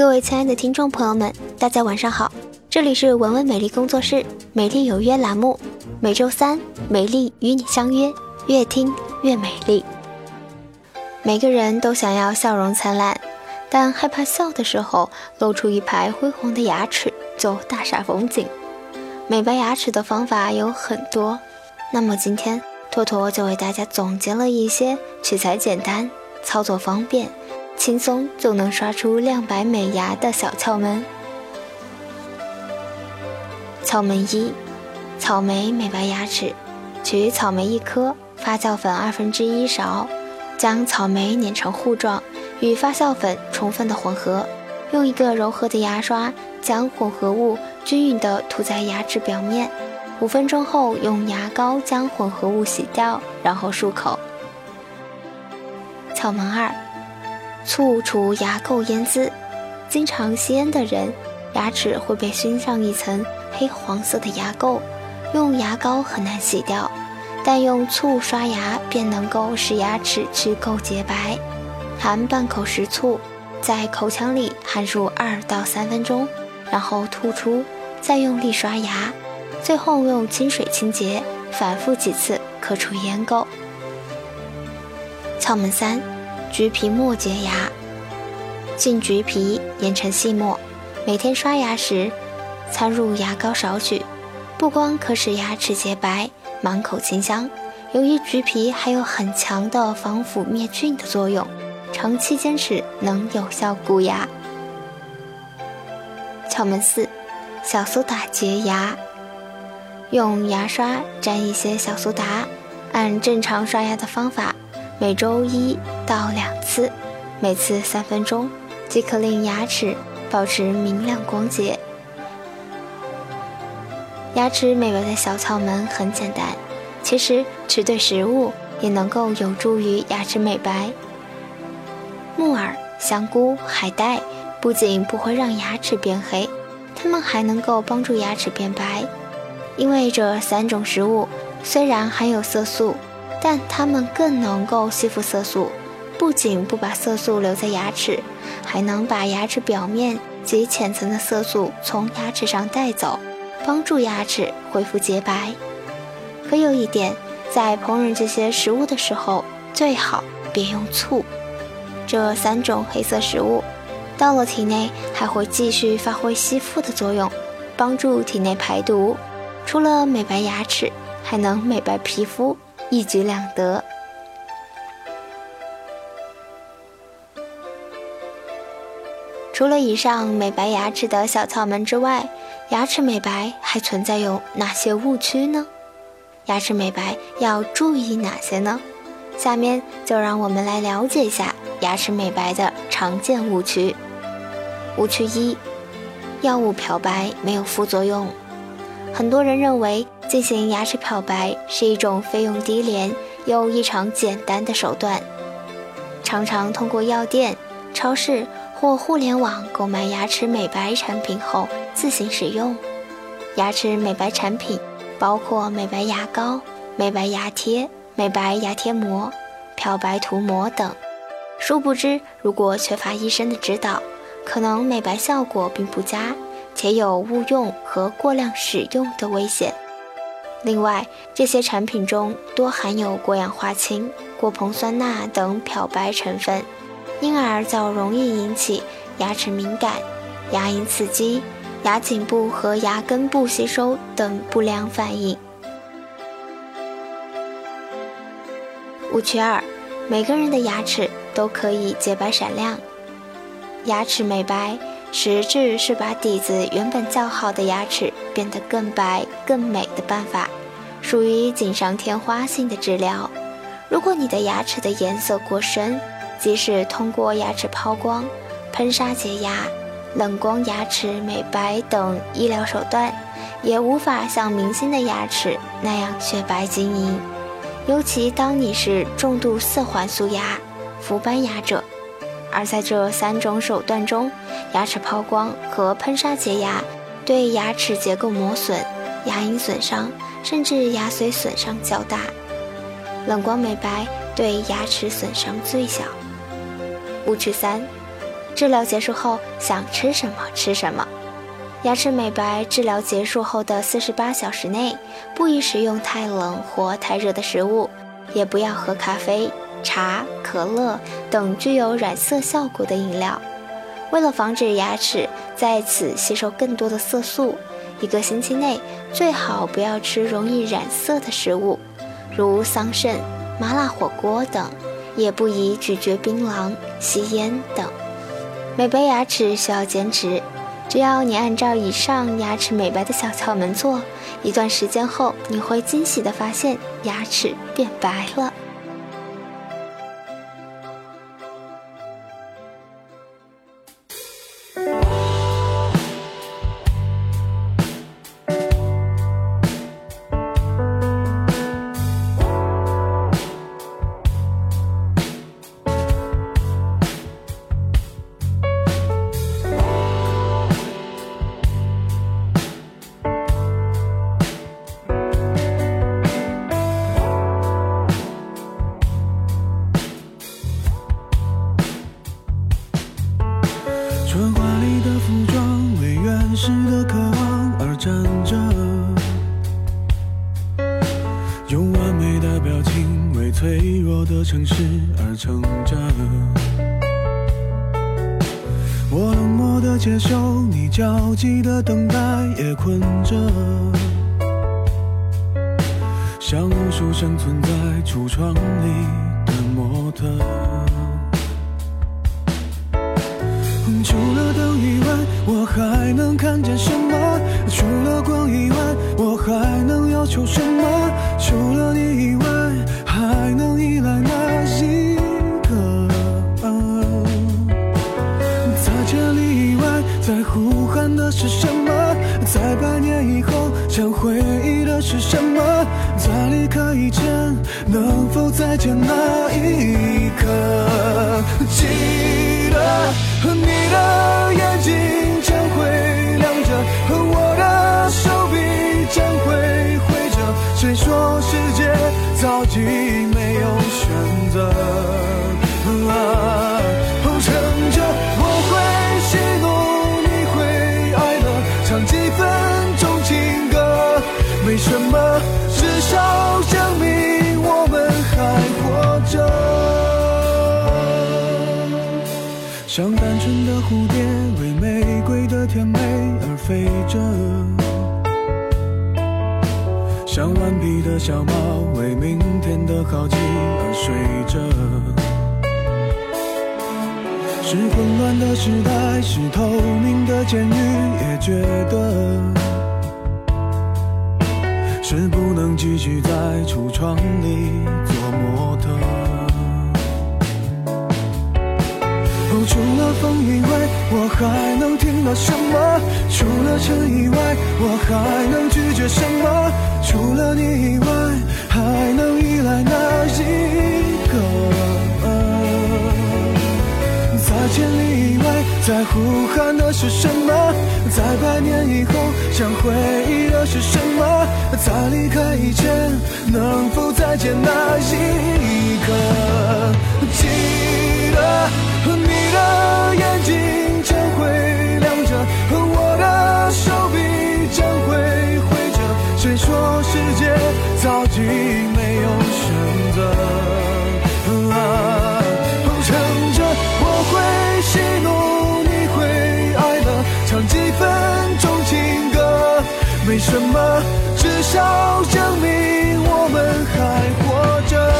各位亲爱的听众朋友们，大家晚上好，这里是文文美丽工作室美丽有约栏目，每周三美丽与你相约，越听越美丽。每个人都想要笑容灿烂，但害怕笑的时候露出一排辉煌的牙齿就大煞风景。美白牙齿的方法有很多，那么今天托托就为大家总结了一些取材简单、操作方便、轻松就能刷出亮白美牙的小窍门。窍门一：草莓美白牙齿。取草莓一颗，发酵粉二分之一勺，将草莓碾成糊状，与发酵粉充分的混合，用一个柔和的牙刷将混合物。均匀的涂在牙齿表面，五分钟后用牙膏将混合物洗掉，然后漱口。窍门二：醋除牙垢烟渍。经常吸烟的人，牙齿会被熏上一层黑黄色的牙垢，用牙膏很难洗掉，但用醋刷牙便能够使牙齿去垢洁白。含半口食醋，在口腔里含入二到三分钟。然后吐出，再用力刷牙，最后用清水清洁，反复几次可除烟垢。窍门三：橘皮末洁牙。浸橘皮研成细末，每天刷牙时掺入牙膏少许，不光可使牙齿洁白、满口清香，由于橘皮还有很强的防腐灭菌的作用，长期坚持能有效固牙。窍门四：小苏打洁牙。用牙刷沾一些小苏打，按正常刷牙的方法，每周一到两次，每次三分钟，即可令牙齿保持明亮光洁。牙齿美白的小窍门很简单，其实吃对食物也能够有助于牙齿美白。木耳、香菇、海带。不仅不会让牙齿变黑，它们还能够帮助牙齿变白。因为这三种食物虽然含有色素，但它们更能够吸附色素，不仅不把色素留在牙齿，还能把牙齿表面及浅层的色素从牙齿上带走，帮助牙齿恢复洁白。可有一点，在烹饪这些食物的时候，最好别用醋。这三种黑色食物。到了体内还会继续发挥吸附的作用，帮助体内排毒。除了美白牙齿，还能美白皮肤，一举两得。除了以上美白牙齿的小窍门之外，牙齿美白还存在有哪些误区呢？牙齿美白要注意哪些呢？下面就让我们来了解一下牙齿美白的常见误区。误区一：药物漂白没有副作用。很多人认为进行牙齿漂白是一种费用低廉又异常简单的手段，常常通过药店、超市或互联网购买牙齿美白产品后自行使用。牙齿美白产品包括美白牙膏、美白牙贴、美白牙贴膜、漂白涂膜等。殊不知，如果缺乏医生的指导，可能美白效果并不佳，且有误用和过量使用的危险。另外，这些产品中多含有过氧化氢、过硼酸钠等漂白成分，因而较容易引起牙齿敏感、牙龈刺激、牙颈部和牙根部吸收等不良反应。误区二：每个人的牙齿都可以洁白闪亮。牙齿美白实质是把底子原本较好的牙齿变得更白更美的办法，属于锦上添花性的治疗。如果你的牙齿的颜色过深，即使通过牙齿抛光、喷砂洁牙、冷光牙齿美白等医疗手段，也无法像明星的牙齿那样雪白晶莹。尤其当你是重度色环素牙、氟斑牙者。而在这三种手段中，牙齿抛光和喷砂洁牙对牙齿结构磨损、牙龈损伤，甚至牙髓损伤较大；冷光美白对牙齿损伤最小。误区三：治疗结束后想吃什么吃什么。牙齿美白治疗结束后的四十八小时内，不宜食用太冷或太热的食物，也不要喝咖啡、茶、可乐等具有染色效果的饮料。为了防止牙齿在此吸收更多的色素，一个星期内最好不要吃容易染色的食物，如桑葚、麻辣火锅等，也不宜咀嚼槟榔、吸烟等。美白牙齿需要坚持。只要你按照以上牙齿美白的小窍门做，一段时间后，你会惊喜地发现牙齿变白了。脆弱的城市而撑着，我冷漠的接受你焦急的等待，也困着，像无数生存在橱窗里的模特。除了灯以外，我还能看见什么？除了光以外，我还能要求什么？除了你以外，还能依赖哪一个？在千里以外在呼喊的？是什么？在百年以后想回忆的是什么？在离开以前，能否再见那一刻？记得你的眼睛将会亮着，我的手臂将会挥着。谁说世界着急没有选择唱着我会喜怒你会哀乐唱几分钟情歌没什么至少证明我们还活着像单纯的蝴蝶为玫瑰的甜美而飞着。像顽皮的小猫，为明天的好奇而睡着。是混乱的时代，是透明的监狱，也觉得。是不能继续在橱窗里做模特。除了风以外，我还能听到什么？除了尘以外，我还能拒绝什么？除了你以外，还能依赖哪一个？在千里以外，在呼喊的是什么？在百年以后，想回忆的是什么？在离开以前，能否再见那一刻？记得你为什么？至少证明我们还活着。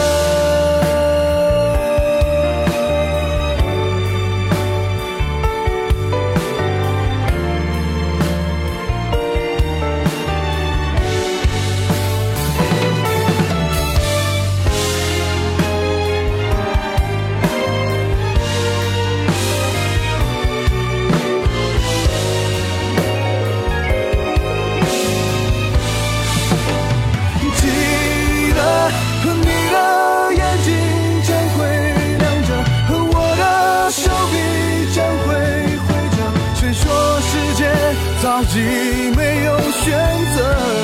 既没有选择